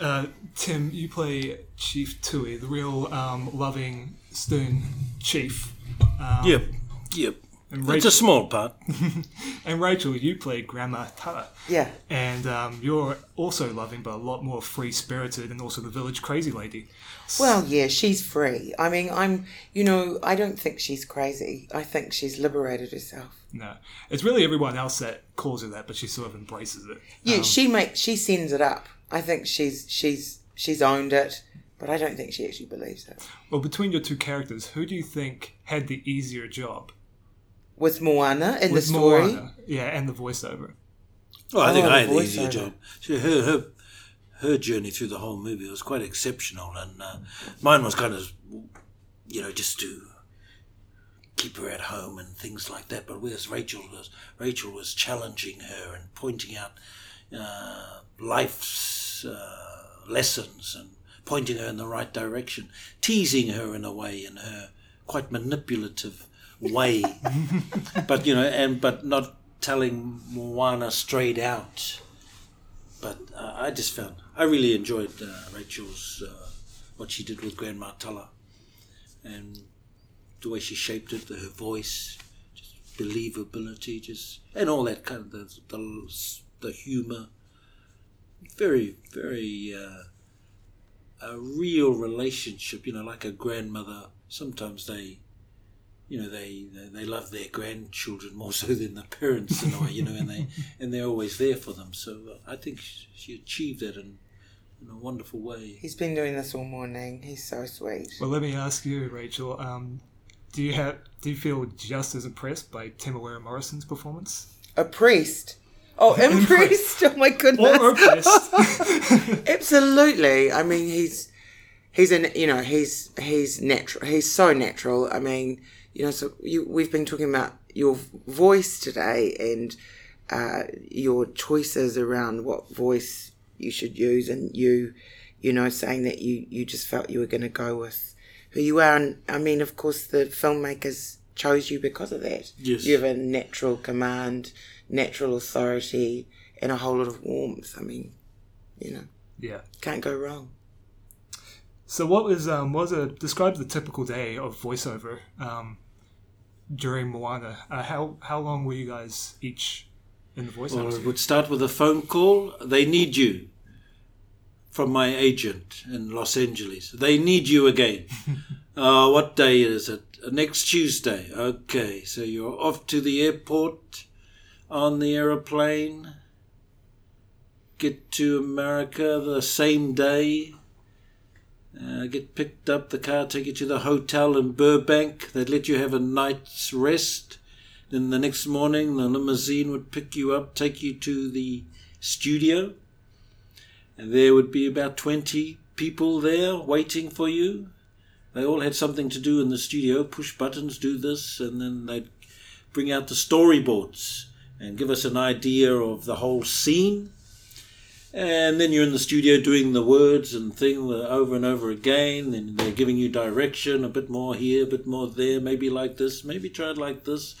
uh, Tim, you play Chief Tui, the real um, loving, stern chief. Um, Yep. Yep. And Rachel, It's a Rachel, small part. and Rachel, you play Grandma Tala. Yeah. And um, you're also loving, but a lot more free spirited, and also the village crazy lady. Well, yeah, she's free. I mean, I'm, you know, I don't think she's crazy. I think she's liberated herself. No, it's really everyone else that calls her that, but she sort of embraces it. Yeah, Um, she makes, she sends it up. I think she's, she's, she's owned it, but I don't think she actually believes it. well, between your two characters, who do you think had the easier job? With Moana in the story, Moana, yeah, and the voiceover. Well, I think Oh, I had the easier voiceover. job. She, her, her, her journey through the whole movie was quite exceptional, and uh, mine was kind of, you know, just to keep her at home and things like that. But whereas Rachel was, Rachel was challenging her and pointing out uh, life's uh, lessons and pointing her in the right direction, teasing her in a way in her quite manipulative way, but you know, and but not telling Moana straight out. But uh, I just found I really enjoyed uh, Rachel's uh, what she did with Grandma Tala, and the way she shaped it, her voice, just believability, just and all that kind of the the, the humor. Very, very uh, a real relationship. You know, like a grandmother. Sometimes they you know they, they they love their grandchildren more so than the parents in a way you know and they and they're always there for them so uh, I think she, she achieved that in, in a wonderful way he's been doing this all morning. He's so sweet. Well, let me ask you, Rachel. Um, do you have do you feel just as impressed by Temuera Morrison's performance? A priest. Oh, impressed! Oh my goodness! Or oppressed? Absolutely. I mean, he's he's an you know he's he's natural. He's so natural. I mean, you know, so you we've been talking about your voice today and uh, your choices around what voice you should use, and you you know saying that you you just felt you were going to go with who you are. And I mean, of course, the filmmakers chose you because of that. Yes. You have a natural command, natural authority, and a whole lot of warmth. I mean, you know. yeah. Can't go wrong. So, what was um was a describe the typical day of voiceover um during Moana? Uh, how how long were you guys each in the voiceover? well it would start with a phone call they need you from my agent in Los Angeles they need you again uh, what day is it next Tuesday okay so you're off to the airport on the aeroplane get to America the same day uh, get picked up, the car take you to the hotel in Burbank. They'd let you have a night's rest. Then the next morning, the limousine would pick you up, take you to the studio. There would be about 20 people there waiting for you. They all had something to do in the studio push buttons, do this, and then they'd bring out the storyboards and give us an idea of the whole scene. And then you're in the studio doing the words and thing over and over again. And they're giving you direction, a bit more here, a bit more there, maybe like this, maybe try it like this.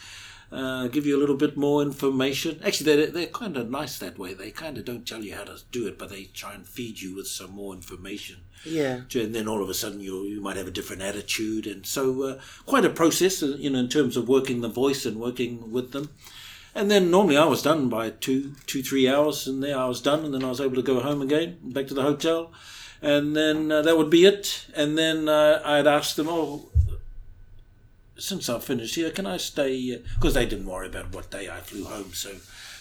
Uh, give you a little bit more information. Actually, they're, they're kind of nice that way. They kind of don't tell you how to do it, but they try and feed you with some more information. Yeah. And then all of a sudden you you might have a different attitude, and so uh, quite a process, uh, you know, in terms of working the voice and working with them. And then normally I was done by two, two, three hours, and there I was done, and then I was able to go home again, back to the hotel, and then uh, that would be it. And then uh, I'd ask them, oh, since I've finished here, can I stay? Uh, because they didn't worry about what day I flew home, so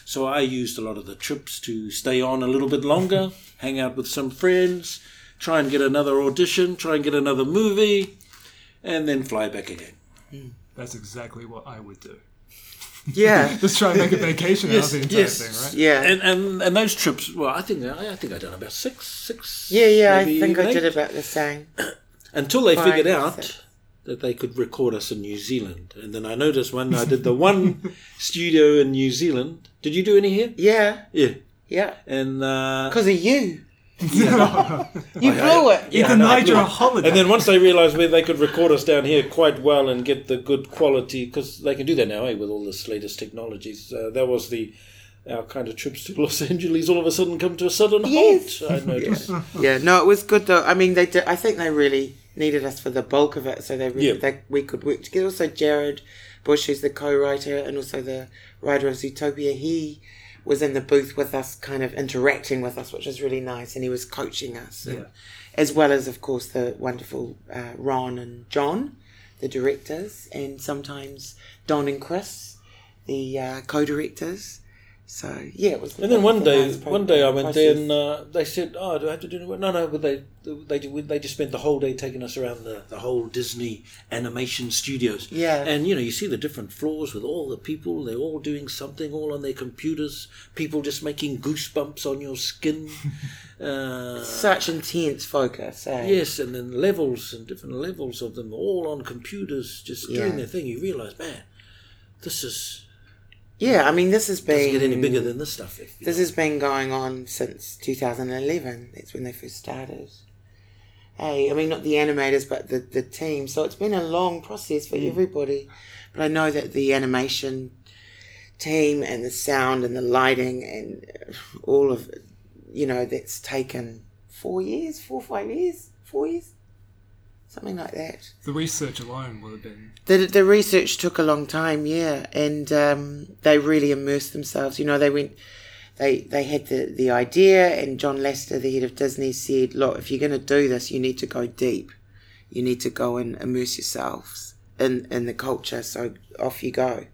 so I used a lot of the trips to stay on a little bit longer, hang out with some friends, try and get another audition, try and get another movie, and then fly back again. Hmm. That's exactly what I would do. Yeah. Just try and make a vacation Yes, out of the entire yes. thing, right? Yeah. And, and and those trips, well, I think I, I think I done about six, six. yeah, yeah, I maybe think I did about the same. until they Five, figured out six. That they could record us in New Zealand. And then I noticed when I did the one studio in New Zealand. Did you do any here? Yeah, Yeah. yeah. And uh, Because of you. You blew it. You Yeah, I know, I your holiday. And then once they realised where they could record us down here quite well and get the good quality, because they can do that now, eh, with all this latest technologies. Uh, that was the our kind of trips to Los Angeles all of a sudden come to a sudden Yes. halt. I noticed. yeah, no, it was good though. I mean, they did, I think they really needed us for the bulk of it, so they really Yeah. they, we could work together. Also, Jared Bush, who's the co-writer and also the writer of Zootopia, he was in the booth with us, kind of interacting with us, which was really nice, and he was coaching us, and- as well as, of course, the wonderful uh, Ron and John, the directors, and sometimes Don and Chris, the uh, co-directors. So yeah, it was. And then one it was a day, one day I went there and uh, they said, "Oh, do I have to do it?" No, no. But they, they, they just spent the whole day taking us around the, the whole Disney animation studios. Yeah. And you know, you see the different floors with all the people. They're all doing something, all on their computers. People just making goosebumps on your skin. uh, such intense focus. Eh? yes, and then levels and different levels of them, all on computers, just Yeah. doing their thing. You realise, man, this is Yeah, I mean, this has been. doesn't get any bigger than this stuff. If, this know. has been going on since 2011. That's when they first started. Hey, I mean, not the animators, but the the team. So it's been a long process for hmm. everybody. But I know that the animation team and the sound and the lighting and all of it, you know, that's taken four years, four five years, four years, something like that. The research alone would have been The, the research took a long time, yeah, and um, they really immersed themselves. You know, they went, they they had the, the idea, and John Lasseter, the head of Disney, said, "Look, if you're going to do this, you need to go deep. You need to go and immerse yourselves in in the culture. So off you go."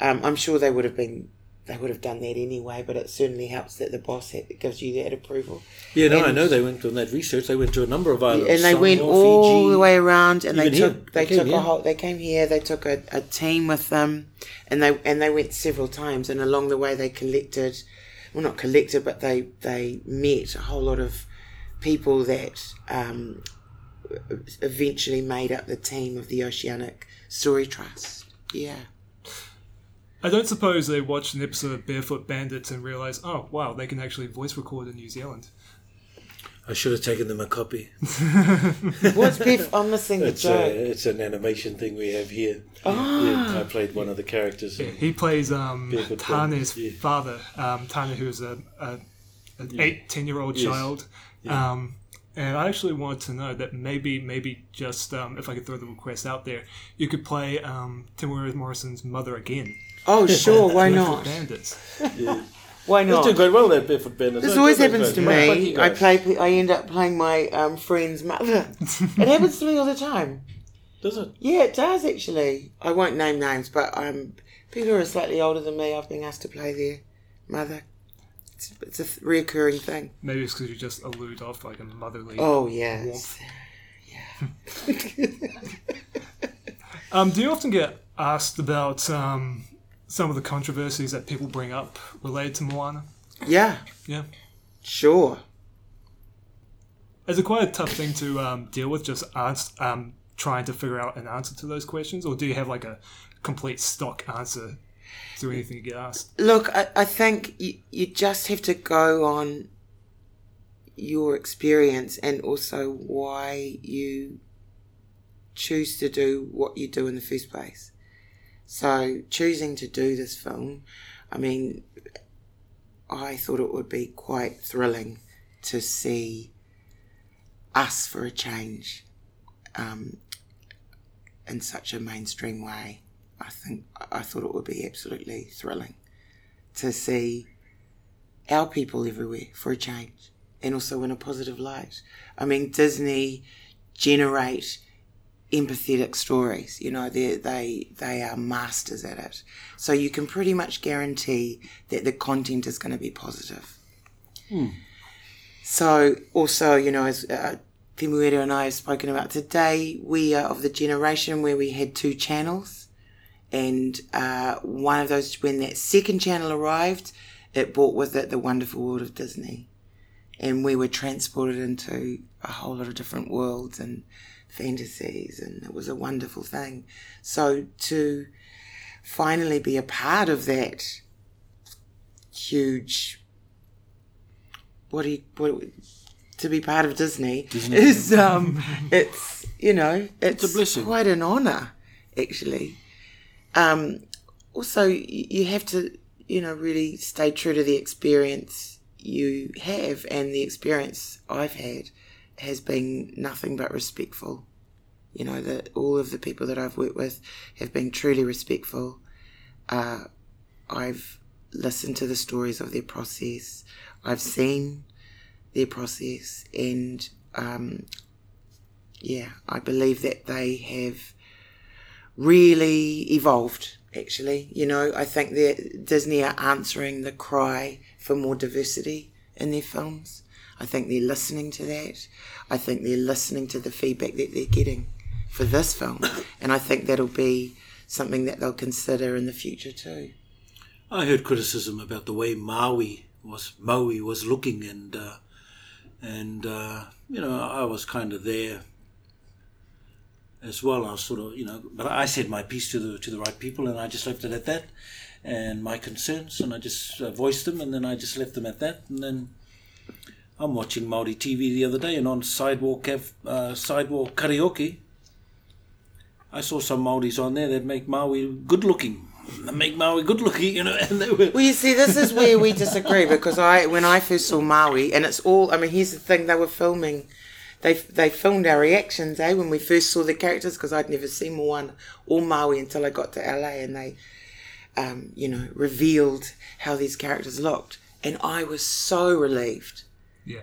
Um, I'm sure they would have been. They would have done that anyway, but it certainly helps that the boss had, gives you that approval. Yeah, no, I know they went on that research. They went to a number of islands, and they went all Fiji. the way around and they Even here. took they, They came took a here. whole they came here they took a, a team with them and they and they went several times and along the way they collected well not collected but they they met a whole lot of people that um, eventually made up the team of the Oceanic Story Trust yeah I don't suppose they watched an episode of Barefoot Bandits and realised, oh wow, they can actually voice record in New Zealand. I should have taken them a copy. what's Biff I'm missing the It's, a, it's an animation thing we have here. Ah. Yeah, I played one of the characters. Yeah, he plays um, Barefoot Tane's yeah. father, um, Tane, who's a, a an eight, ten year old Yes. child. Um, and I actually wanted to know that maybe, maybe just um, if I could throw the request out there, you could play um, Tim Morrison's mother again. Oh sure why Barefoot not Bandits. Yeah. why not? It's not doing quite well, that Barefoot Bandits. This No, always good, happens good. to Yeah, me. lucky I guys. play. I end up playing my um, friend's mother. it happens to me all the time. Does it? Yeah, it does actually. I won't name names, but um, people who are slightly older than me, I've been asked to play their mother. It's, it's a th- reoccurring thing. Maybe it's because you just allude off like a motherly. Oh yeah, Warmth. yeah. Um, do you often get asked about um, some of the controversies that people bring up related to Moana? yeah, Yeah. sure. Is it quite a tough thing to um, deal with, just ans- um, trying to figure out an answer to those questions? Or do you have like a complete stock answer to anything you get asked? Look, I, I think you, you just have to go on your experience and also why you choose to do what you do in the first place. So, choosing to do this film, I mean, I thought it would be quite thrilling to see us for a change um, in such a mainstream way. I think I thought it would be absolutely thrilling to see our people everywhere for a change and also in a positive light. I mean, Disney generate empathetic stories. You know, they they they are masters at it. So you can pretty much guarantee that the content is going to be positive. So also, you know, as uh, Temuera and I have spoken about today, we are of the generation where we had two channels and uh, one of those when that second channel arrived it brought with it the wonderful world of disney and we were transported into a whole lot of different worlds and fantasies and it was a wonderful thing. So to finally be a part of that huge what do you what to be part of disney, is um it's you know it's, a blessing. quite an honor actually. Um, also, you have to you know, really stay true to the experience you have, and the experience I've had has been nothing but respectful. You know, that all of the people that I've worked with have been truly respectful. Uh, I've listened to the stories of their process. I've seen their process, and um, yeah, I believe that they have really evolved. Actually, you know, I think that Disney are answering the cry for more diversity in their films. I think they're listening to that. I think they're listening to the feedback that they're getting for this film, and I think that'll be something that they'll consider in the future too. I heard criticism about the way Maui was Maui was looking, and uh, and uh, you know I was kind of there as well. I was sort of you know, but I said my piece to the to the right people, and I just left it at that, and my concerns, and I just uh, voiced them, and then I just left them at that, and then. I'm watching Maori TV the other day, and on sidewalk uh, sidewalk karaoke, I saw some Maoris on there that make Maui good looking. They make Maui good looking, you know, and they were Well, you see, this is where we disagree because I, when I first saw Maui, and it's all. I mean, here's the thing: they were filming. They they filmed our reactions, eh, when we first saw the characters because I'd never seen Moana or Maui until I got to LA, and they, um, you know, revealed how these characters looked, and I was so relieved Yeah.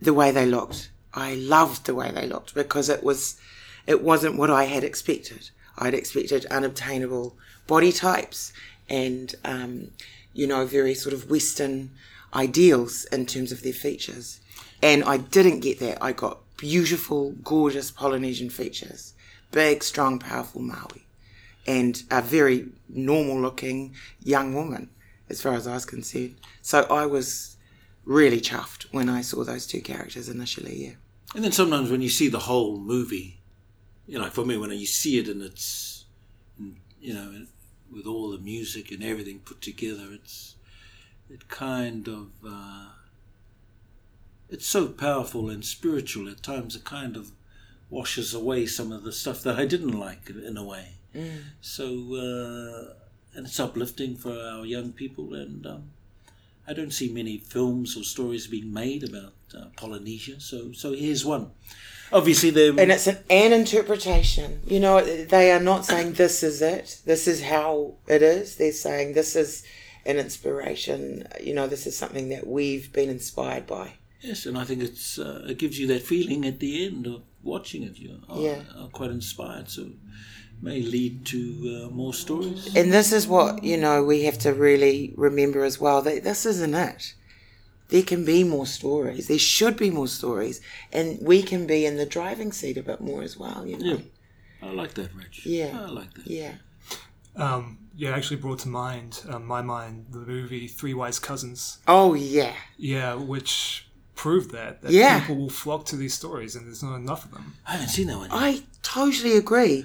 the way they looked. I loved the way they looked because it was, it wasn't what I had expected. I'd expected unobtainable body types and, um, you know, very sort of Western ideals in terms of their features. And I didn't get that. I got beautiful, gorgeous Polynesian features, big, strong, powerful Maui, and a very normal looking young woman, as far as I was concerned. So I was really chuffed when I saw those two characters initially. Yeah, And then sometimes when you see the whole movie, you know, for me, when you see it and it's, you know, with all the music and everything put together, it's, it kind of, uh, it's so powerful and spiritual at times. It kind of washes away some of the stuff that I didn't like in a way. So, uh, and it's uplifting for our young people and. Um, I don't see many films or stories being made about uh, Polynesia, so so here's one. Obviously, they and it's an, an interpretation. You know, they are not saying this is it. This is how it is. They're saying this is an inspiration. You know, this is something that we've been inspired by. yes, and I think it's uh, it gives you that feeling at the end of watching it. You are, Yeah. are quite inspired, so may lead to uh, more stories. And this is what, you know, we have to really remember as well that this isn't it. There can be more stories. There should be more stories. And we can be in the driving seat a bit more as well, you know. Yeah, I like that, Rich. Yeah. I like that. Yeah. Um, yeah, actually brought to mind, um, my mind, the movie Three Wise Cousins. Oh, yeah. Yeah, which proved that. That Yeah. people will flock to these stories and there's not enough of them. I haven't seen that one. Yet. I totally agree.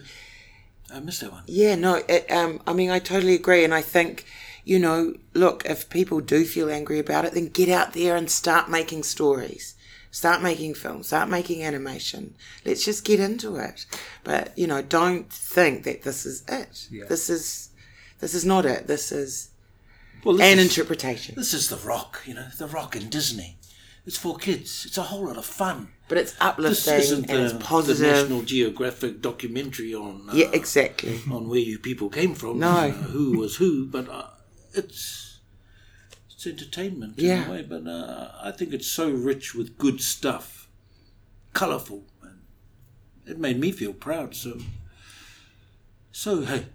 I missed that one. Yeah, no, it, um, I mean, I totally agree. And I think, you know, look, if people do feel angry about it, then get out there and start making stories. Start making films, start making animation. Let's just get into it. But, you know, don't think that this is it. Yeah. This is this is not it. This is Well, this an is, interpretation. this is the Rock. You know, the Rock in Disney. It's for kids. It's a whole lot of fun. But it's This uplifting isn't and the, it's the. National Geographic documentary on uh, yeah, exactly. on where you people came from, No. uh, who was who, but uh, it's it's entertainment in Yeah. a way. But uh, I think it's so rich with good stuff, colourful, and it made me feel proud. So, so hey,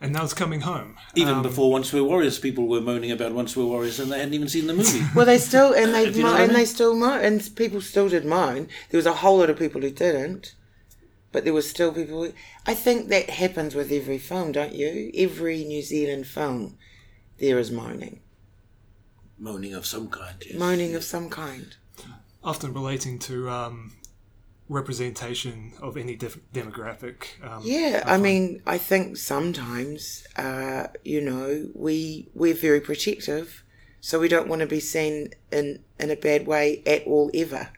And now it's coming home. even Um, before Once Were Warriors, people were moaning about Once Were Warriors, and they hadn't even seen the movie. Well, they still and they If you know mo- what I and mean. they still moan, and people still did moan. There was a whole lot of people who didn't, but there was still people. Who, I think that happens with every film, don't you? Every New Zealand film, there is moaning, moaning of some kind. Yes. moaning of some kind. often relating to um, representation of any demographic. Um, Yeah, I mean, I think sometimes, uh, you know, we we're very protective, so we don't want to be seen in in a bad way at all ever.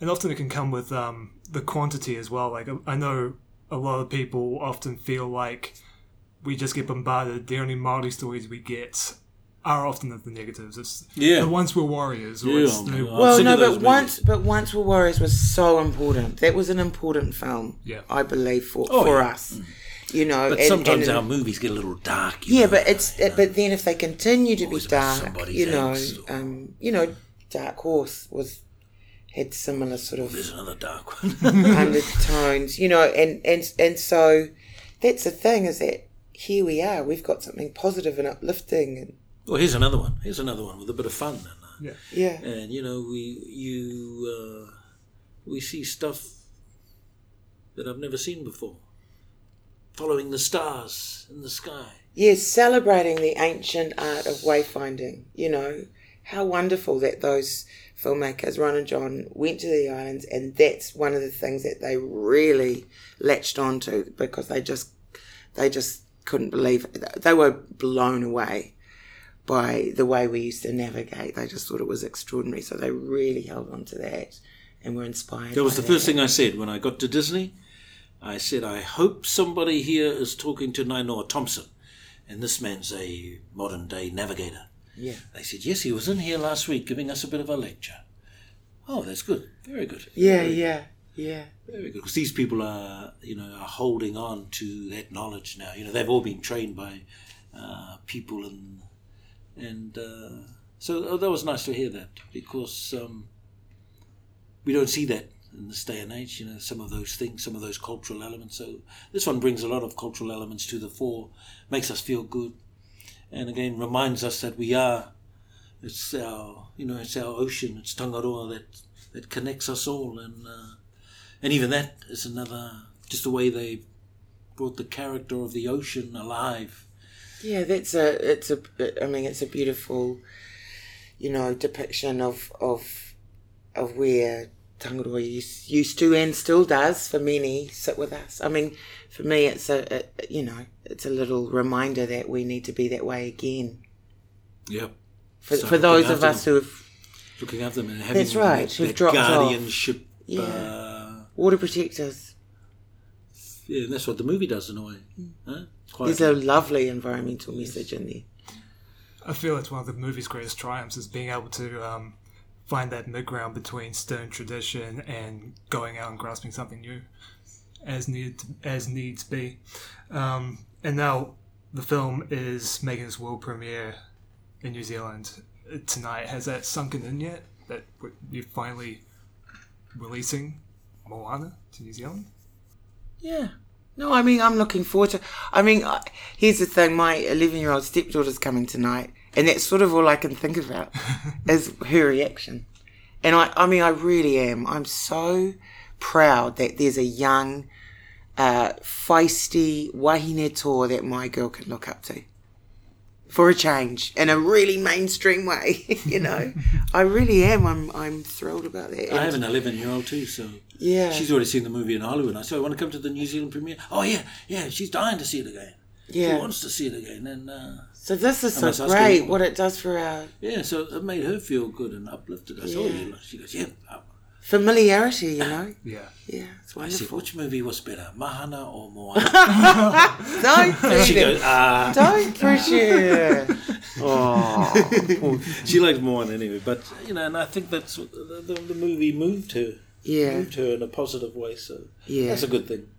and often it can come with um, the quantity as well. Like I know a lot of people often feel like we just get bombarded. The only Māori stories we get are often of the negatives. It's Yeah. the Once Were Warriors, or Yeah, it's the, Well, no, but movies. once, but once Were Warriors was so important. That was an important film. Yeah. I believe for Oh, for yeah. us. You know, But and- sometimes and- our movies get a little dark. you yeah, know, but it's you know. but then if they continue to be Always about dark, you know, or- um, you know, Dark Horse was had similar sort of There's another dark one. undertones, you know, and and and so that's the thing is that here we are, we've got something positive and uplifting, and well, here's another one. Here's another one with a bit of fun. And, uh, yeah. yeah, and you know, we you uh, we see stuff that I've never seen before. Following the stars in the sky. yes, celebrating the ancient art of wayfinding. You know, how wonderful that those filmmakers, Ron and John, went to the islands, and that's one of the things that they really latched onto because they just they just couldn't believe it. They were blown away by the way we used to navigate. They just thought it was extraordinary. So they really held on to that and were inspired. That was the first thing I said when I got to Disney. I said, I hope somebody here is talking to Nainoa Thompson. And this man's a modern day navigator. Yeah. They said, Yes, he was in here last week giving us a bit of a lecture. Oh, that's good. Very good. Yeah, yeah, yeah. Very good. Because these people are, you know, are holding on to that knowledge now. You know, they've all been trained by uh, people and and uh, so that was nice to hear that because um, we don't see that in this day and age. You know, some of those things, some of those cultural elements. So this one brings a lot of cultural elements to the fore, makes us feel good, and again reminds us that we are. It's our, you know, it's our ocean. It's Tangaroa that that connects us all, and uh, and even that is another just the way they brought the character of the ocean alive. Yeah, that's a it's a I mean it's a beautiful, you know, depiction of of of where Tangaroa used, used to and still does for many sit with us. I mean, for me, it's a, a you know it's a little reminder that we need to be that way again. Yep. For, So for those of us who have Looking after them and having That's right, that, who've dropped off. guardianship. Yeah. Uh, water protectors, yeah, that's what the movie does in a way. Huh? Quite there's a lovely environmental message in there. I feel it's one of the movie's greatest triumphs is being able to um, find that mid ground between stern tradition and going out and grasping something new, as needed as needs be. Um, and now the film is making its world premiere in New Zealand uh, tonight. Has that sunken in yet? That w- you're finally releasing Moana to New Zealand? Yeah. No, I mean, I'm looking forward to. I mean, here's the thing: my 11 year old stepdaughter's coming tonight, and that's sort of all I can think about is her reaction. And I, I mean, I really am. I'm so proud that there's a young, uh, feisty wahine toa that my girl can look up to. For a change, in a really mainstream way, you know, I really am. I'm I'm thrilled about that. I have an 11 year old too, so Yeah. she's already seen the movie in Hollywood. I said, I want to come to the New Zealand premiere. Oh, yeah, yeah, she's dying to see it again. Yeah, She wants to see it again. And uh, So this is so great. What it does for our yeah, so it made her feel good and uplifted. I said, Yeah. yeah. She goes, yeah. I familiarity, you know. Yeah. Yeah, it's I said, wonderful. which movie was better, Mahana or Moana? Don't And she push goes, ah. Don't push it. Oh, she likes Moana anyway, but you know, and I think that's the, the, the movie moved her, yeah, moved her in a positive way. So yeah. that's a good thing.